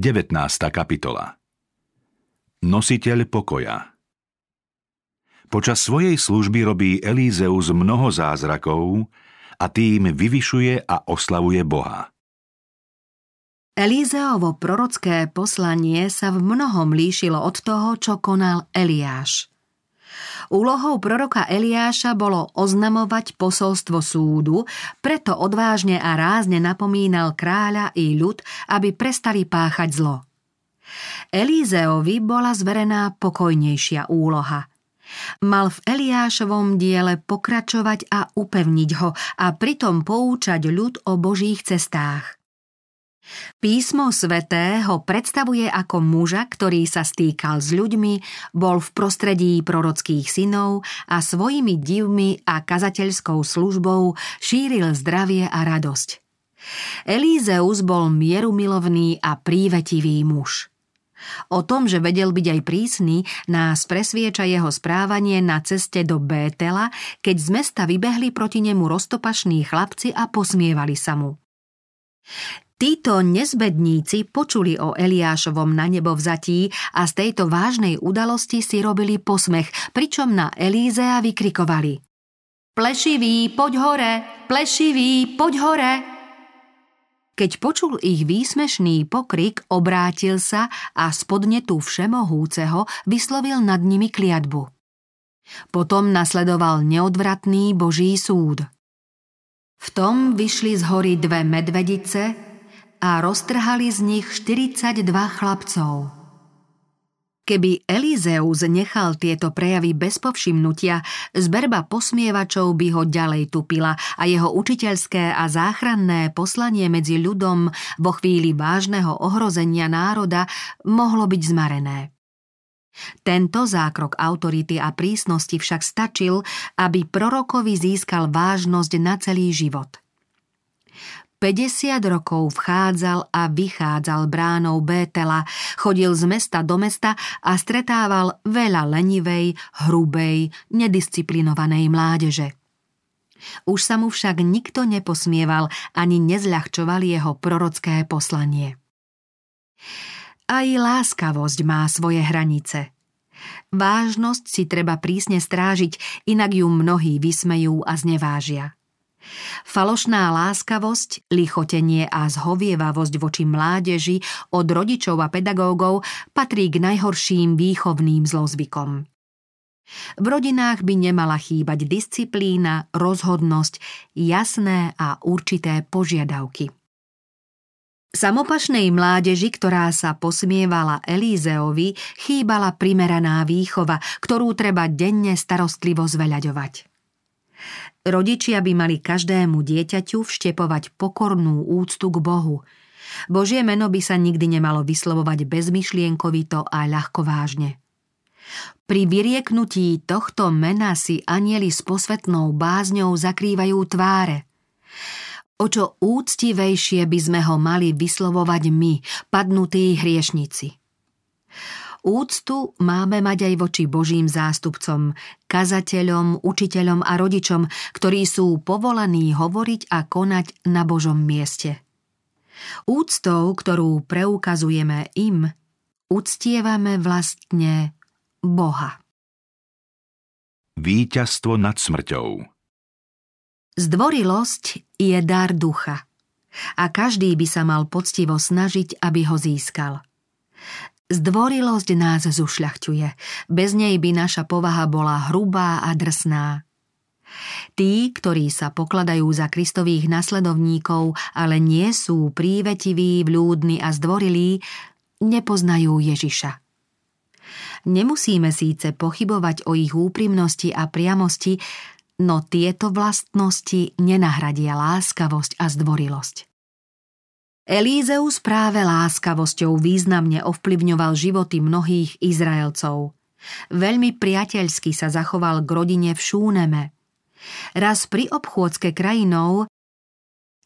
19. kapitola Nositeľ pokoja Počas svojej služby robí Elízeus mnoho zázrakov a tým vyvyšuje a oslavuje Boha. Elízeovo prorocké poslanie sa v mnohom líšilo od toho, čo konal Eliáš. Úlohou proroka Eliáša bolo oznamovať posolstvo súdu, preto odvážne a rázne napomínal kráľa i ľud, aby prestali páchať zlo. Elízeovi bola zverená pokojnejšia úloha. Mal v Eliášovom diele pokračovať a upevniť ho a pritom poučať ľud o božích cestách. Písmo sveté ho predstavuje ako muža, ktorý sa stýkal s ľuďmi, bol v prostredí prorockých synov a svojimi divmi a kazateľskou službou šíril zdravie a radosť. Elízeus bol mierumilovný a prívetivý muž. O tom, že vedel byť aj prísny, nás presvieča jeho správanie na ceste do Bétela, keď z mesta vybehli proti nemu roztopašní chlapci a posmievali sa mu. Títo nezbedníci počuli o Eliášovom na nebo vzatí a z tejto vážnej udalosti si robili posmech, pričom na Elízea vykrikovali Plešivý, poď hore! Plešivý, poď hore! Keď počul ich výsmešný pokrik, obrátil sa a z podnetu všemohúceho vyslovil nad nimi kliatbu. Potom nasledoval neodvratný boží súd. V tom vyšli z hory dve medvedice, a roztrhali z nich 42 chlapcov. Keby Elizeus nechal tieto prejavy bez povšimnutia, zberba posmievačov by ho ďalej tupila a jeho učiteľské a záchranné poslanie medzi ľudom vo chvíli vážneho ohrozenia národa mohlo byť zmarené. Tento zákrok autority a prísnosti však stačil, aby prorokovi získal vážnosť na celý život – 50 rokov vchádzal a vychádzal bránou Bétela, chodil z mesta do mesta a stretával veľa lenivej, hrubej, nedisciplinovanej mládeže. Už sa mu však nikto neposmieval ani nezľahčoval jeho prorocké poslanie. Aj láskavosť má svoje hranice. Vážnosť si treba prísne strážiť, inak ju mnohí vysmejú a znevážia. Falošná láskavosť, lichotenie a zhovievavosť voči mládeži od rodičov a pedagógov patrí k najhorším výchovným zlozvykom. V rodinách by nemala chýbať disciplína, rozhodnosť, jasné a určité požiadavky. Samopašnej mládeži, ktorá sa posmievala Elízeovi, chýbala primeraná výchova, ktorú treba denne starostlivo zveľaďovať. Rodičia by mali každému dieťaťu vštepovať pokornú úctu k Bohu. Božie meno by sa nikdy nemalo vyslovovať bezmyšlienkovito a ľahkovážne. Pri vyrieknutí tohto mena si anieli s posvetnou bázňou zakrývajú tváre. O čo úctivejšie by sme ho mali vyslovovať my, padnutí hriešnici. Úctu máme mať aj voči Božím zástupcom, kazateľom, učiteľom a rodičom, ktorí sú povolaní hovoriť a konať na Božom mieste. Úctou, ktorú preukazujeme im, uctievame vlastne Boha. Výťazstvo nad smrťou Zdvorilosť je dar ducha a každý by sa mal poctivo snažiť, aby ho získal. Zdvorilosť nás zušľachťuje. Bez nej by naša povaha bola hrubá a drsná. Tí, ktorí sa pokladajú za Kristových nasledovníkov, ale nie sú prívetiví, vľúdni a zdvorilí, nepoznajú Ježiša. Nemusíme síce pochybovať o ich úprimnosti a priamosti, no tieto vlastnosti nenahradia láskavosť a zdvorilosť. Elízeus práve láskavosťou významne ovplyvňoval životy mnohých Izraelcov. Veľmi priateľsky sa zachoval k rodine v Šúneme. Raz pri obchôdzke krajinou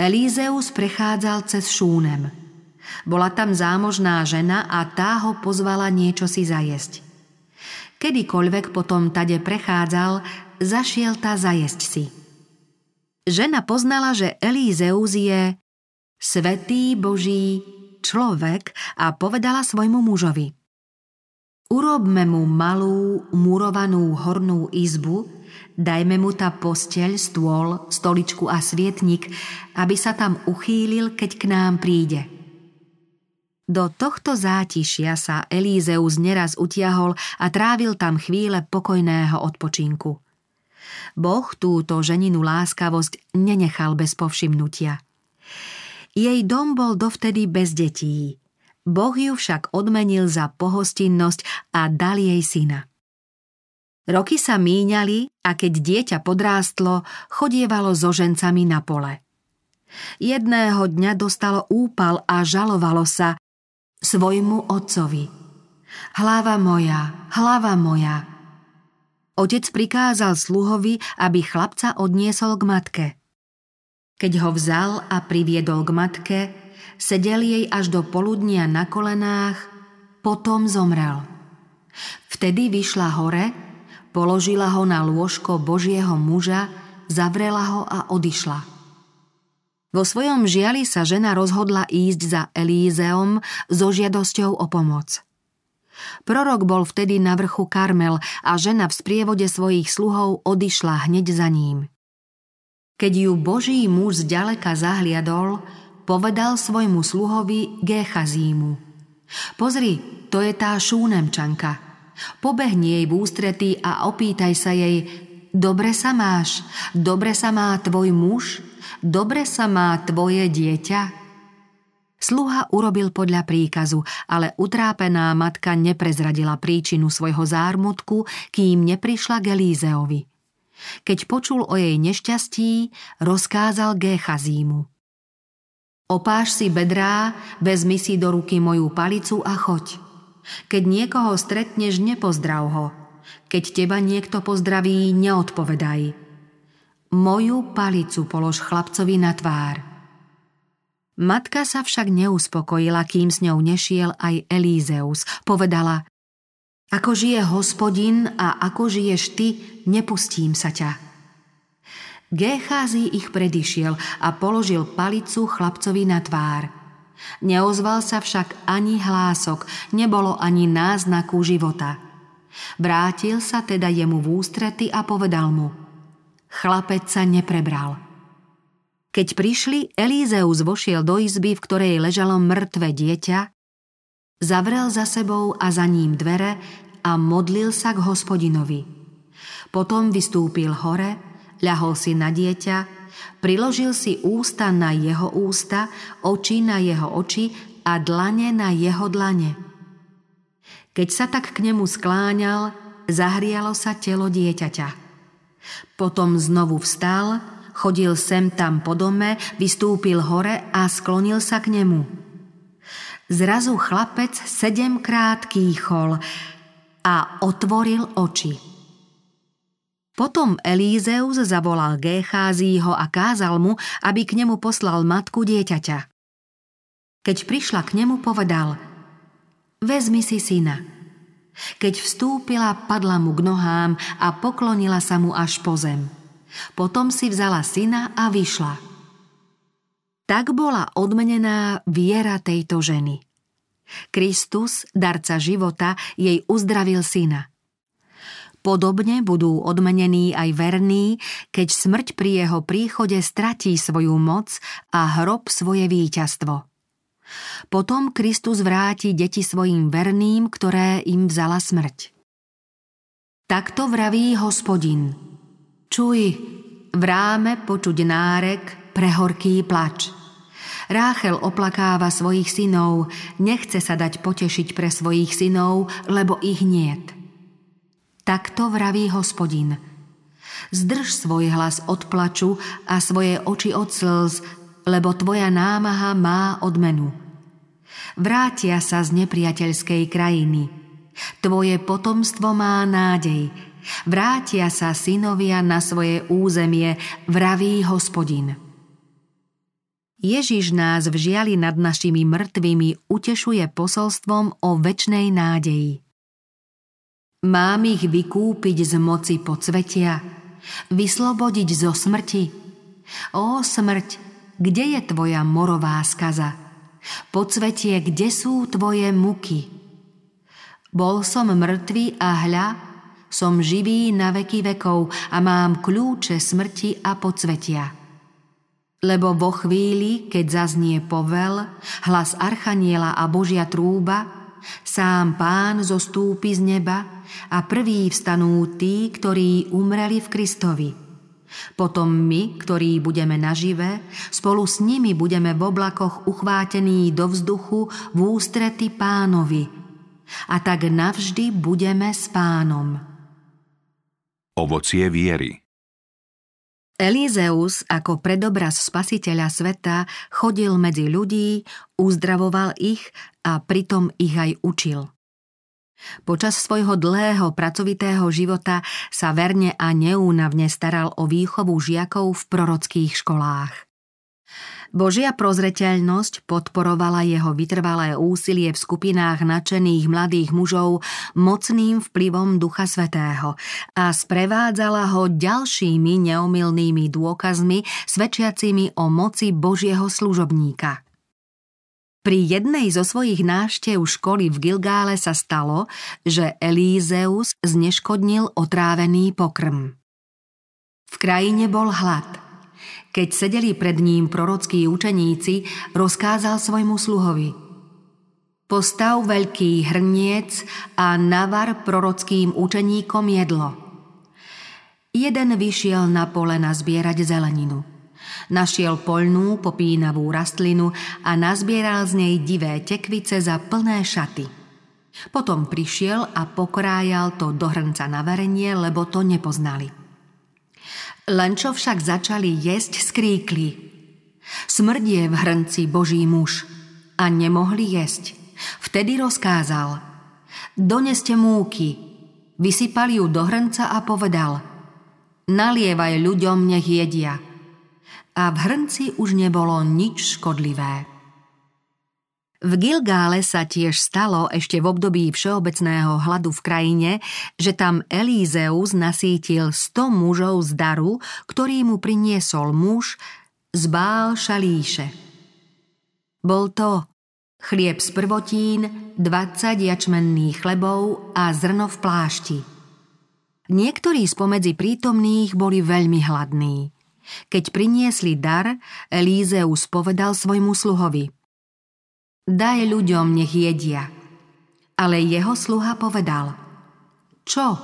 Elízeus prechádzal cez Šúnem. Bola tam zámožná žena a tá ho pozvala niečo si zajesť. Kedykoľvek potom tade prechádzal, zašiel tá zajesť si. Žena poznala, že Elízeus je Svetý Boží človek a povedala svojmu mužovi. Urobme mu malú, murovanú hornú izbu, dajme mu tá posteľ, stôl, stoličku a svietnik, aby sa tam uchýlil, keď k nám príde. Do tohto zátišia sa Elízeus neraz utiahol a trávil tam chvíle pokojného odpočinku. Boh túto ženinu láskavosť nenechal bez povšimnutia. Jej dom bol dovtedy bez detí. Boh ju však odmenil za pohostinnosť a dal jej syna. Roky sa míňali a keď dieťa podrástlo, chodievalo so žencami na pole. Jedného dňa dostalo úpal a žalovalo sa, svojmu otcovi. Hlava moja, hlava moja. Otec prikázal sluhovi, aby chlapca odniesol k matke. Keď ho vzal a priviedol k matke, sedel jej až do poludnia na kolenách, potom zomrel. Vtedy vyšla hore, položila ho na lôžko Božieho muža, zavrela ho a odišla. Vo svojom žiali sa žena rozhodla ísť za Elízeom so žiadosťou o pomoc. Prorok bol vtedy na vrchu Karmel a žena v sprievode svojich sluhov odišla hneď za ním. Keď ju Boží muž zďaleka zahliadol, povedal svojmu sluhovi Géchazímu. Pozri, to je tá šúnemčanka. Pobehni jej v ústretí a opýtaj sa jej, dobre sa máš, dobre sa má tvoj muž, dobre sa má tvoje dieťa? Sluha urobil podľa príkazu, ale utrápená matka neprezradila príčinu svojho zármutku, kým neprišla k Elízeovi. Keď počul o jej nešťastí, rozkázal Géchazímu. Opáš si bedrá, vezmi si do ruky moju palicu a choď. Keď niekoho stretneš, nepozdrav ho. Keď teba niekto pozdraví, neodpovedaj moju palicu polož chlapcovi na tvár. Matka sa však neuspokojila, kým s ňou nešiel aj Elízeus. Povedala, ako žije hospodin a ako žiješ ty, nepustím sa ťa. Gécházy ich predišiel a položil palicu chlapcovi na tvár. Neozval sa však ani hlások, nebolo ani náznaku života. Vrátil sa teda jemu v ústrety a povedal mu – Chlapec sa neprebral. Keď prišli, Elízeus vošiel do izby, v ktorej ležalo mŕtve dieťa, zavrel za sebou a za ním dvere a modlil sa k hospodinovi. Potom vystúpil hore, ľahol si na dieťa, priložil si ústa na jeho ústa, oči na jeho oči a dlane na jeho dlane. Keď sa tak k nemu skláňal, zahrialo sa telo dieťaťa. Potom znovu vstal, chodil sem tam po dome, vystúpil hore a sklonil sa k nemu. Zrazu chlapec sedemkrát kýchol a otvoril oči. Potom Elízeus zavolal Gécházího a kázal mu, aby k nemu poslal matku dieťaťa. Keď prišla k nemu, povedal Vezmi si syna. Keď vstúpila, padla mu k nohám a poklonila sa mu až po zem. Potom si vzala syna a vyšla. Tak bola odmenená viera tejto ženy. Kristus, darca života, jej uzdravil syna. Podobne budú odmenení aj verní, keď smrť pri jeho príchode stratí svoju moc a hrob svoje víťazstvo. Potom Kristus vráti deti svojim verným, ktoré im vzala smrť. Takto vraví hospodin. Čuj, v ráme počuť nárek, prehorký plač. Ráchel oplakáva svojich synov, nechce sa dať potešiť pre svojich synov, lebo ich niet. Takto vraví hospodin. Zdrž svoj hlas od plaču a svoje oči od slz, lebo tvoja námaha má odmenu. Vrátia sa z nepriateľskej krajiny. Tvoje potomstvo má nádej. Vrátia sa synovia na svoje územie, vraví hospodin. Ježiš nás v žiali nad našimi mŕtvými utešuje posolstvom o väčnej nádeji. Mám ich vykúpiť z moci podsvetia, vyslobodiť zo smrti. Ó smrť, kde je tvoja morová skaza? Podsvetie, kde sú tvoje muky? Bol som mŕtvý a hľa, som živý na veky vekov a mám kľúče smrti a podsvetia. Lebo vo chvíli, keď zaznie povel, hlas Archaniela a Božia trúba, sám pán zostúpi z neba a prví vstanú tí, ktorí umreli v Kristovi – potom my, ktorí budeme nažive, spolu s nimi budeme v oblakoch uchvátení do vzduchu v ústrety pánovi. A tak navždy budeme s pánom. Ovocie viery Elizeus ako predobraz spasiteľa sveta chodil medzi ľudí, uzdravoval ich a pritom ich aj učil. Počas svojho dlhého pracovitého života sa verne a neúnavne staral o výchovu žiakov v prorockých školách. Božia prozreteľnosť podporovala jeho vytrvalé úsilie v skupinách nadšených mladých mužov mocným vplyvom Ducha Svetého a sprevádzala ho ďalšími neomilnými dôkazmi svedčiacimi o moci Božieho služobníka. Pri jednej zo svojich návštev školy v Gilgále sa stalo, že Elízeus zneškodnil otrávený pokrm. V krajine bol hlad. Keď sedeli pred ním prorockí učeníci, rozkázal svojmu sluhovi Postav veľký hrniec a navar prorockým učeníkom jedlo. Jeden vyšiel na pole nazbierať zeleninu – Našiel poľnú, popínavú rastlinu a nazbieral z nej divé tekvice za plné šaty. Potom prišiel a pokrájal to do hrnca na varenie, lebo to nepoznali. Len čo však začali jesť, skríkli. Smrdie v hrnci Boží muž a nemohli jesť. Vtedy rozkázal. Doneste múky. Vysypali ju do hrnca a povedal. Nalievaj ľuďom, nech jedia – a v hrnci už nebolo nič škodlivé. V Gilgále sa tiež stalo ešte v období všeobecného hladu v krajine, že tam Elízeus nasítil sto mužov z daru, ktorý mu priniesol muž z Bál Šalíše. Bol to chlieb z prvotín, 20 jačmenných chlebov a zrno v plášti. Niektorí spomedzi prítomných boli veľmi hladní. Keď priniesli dar, Elízeus povedal svojmu sluhovi Daj ľuďom, nech jedia. Ale jeho sluha povedal Čo,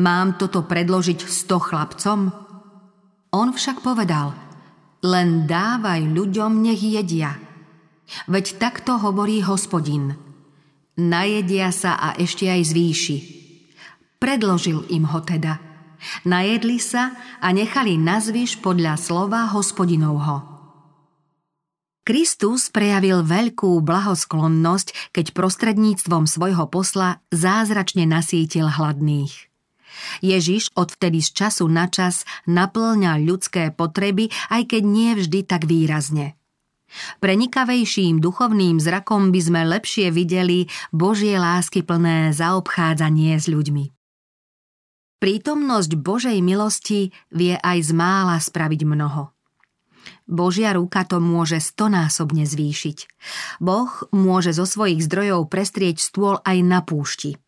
mám toto predložiť sto chlapcom? On však povedal Len dávaj ľuďom, nech jedia. Veď takto hovorí hospodin. Najedia sa a ešte aj zvýši. Predložil im ho teda – Najedli sa a nechali nazvyš podľa slova hospodinovho. Kristus prejavil veľkú blahosklonnosť, keď prostredníctvom svojho posla zázračne nasítil hladných. Ježiš odvtedy z času na čas naplňa ľudské potreby, aj keď nie vždy tak výrazne. Prenikavejším duchovným zrakom by sme lepšie videli Božie lásky plné zaobchádzanie s ľuďmi. Prítomnosť Božej milosti vie aj z mála spraviť mnoho. Božia ruka to môže stonásobne zvýšiť. Boh môže zo svojich zdrojov prestrieť stôl aj na púšti.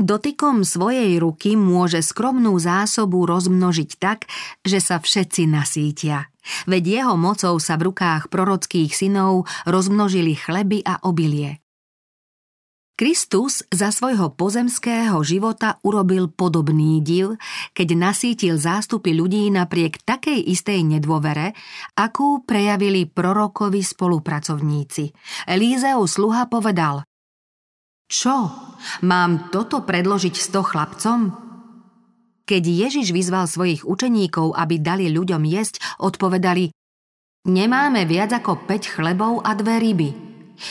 Dotykom svojej ruky môže skromnú zásobu rozmnožiť tak, že sa všetci nasítia. Veď jeho mocou sa v rukách prorockých synov rozmnožili chleby a obilie. Kristus za svojho pozemského života urobil podobný div, keď nasítil zástupy ľudí napriek takej istej nedôvere, akú prejavili prorokovi spolupracovníci. Elízeu sluha povedal Čo? Mám toto predložiť sto chlapcom? Keď Ježiš vyzval svojich učeníkov, aby dali ľuďom jesť, odpovedali Nemáme viac ako 5 chlebov a dve ryby –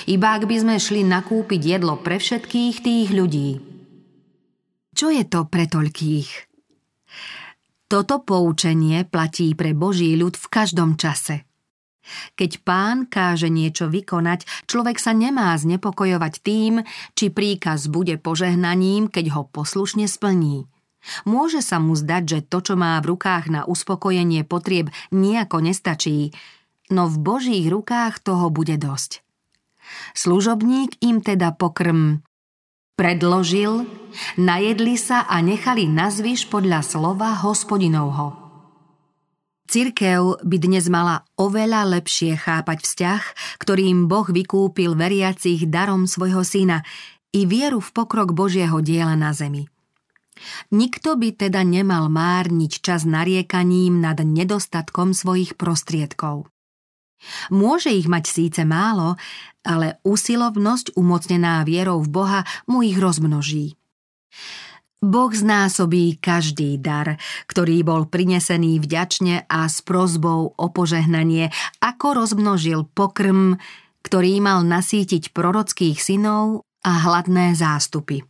iba ak by sme šli nakúpiť jedlo pre všetkých tých ľudí. Čo je to pre toľkých? Toto poučenie platí pre Boží ľud v každom čase. Keď pán káže niečo vykonať, človek sa nemá znepokojovať tým, či príkaz bude požehnaním, keď ho poslušne splní. Môže sa mu zdať, že to, čo má v rukách na uspokojenie potrieb, nejako nestačí, no v Božích rukách toho bude dosť. Služobník im teda pokrm predložil, najedli sa a nechali nazvyš podľa slova hospodinovho. Cirkev by dnes mala oveľa lepšie chápať vzťah, ktorým Boh vykúpil veriacich darom svojho syna i vieru v pokrok Božieho diela na zemi. Nikto by teda nemal márniť čas nariekaním nad nedostatkom svojich prostriedkov. Môže ich mať síce málo, ale usilovnosť umocnená vierou v Boha mu ich rozmnoží. Boh znásobí každý dar, ktorý bol prinesený vďačne a s prozbou o požehnanie, ako rozmnožil pokrm, ktorý mal nasítiť prorockých synov a hladné zástupy.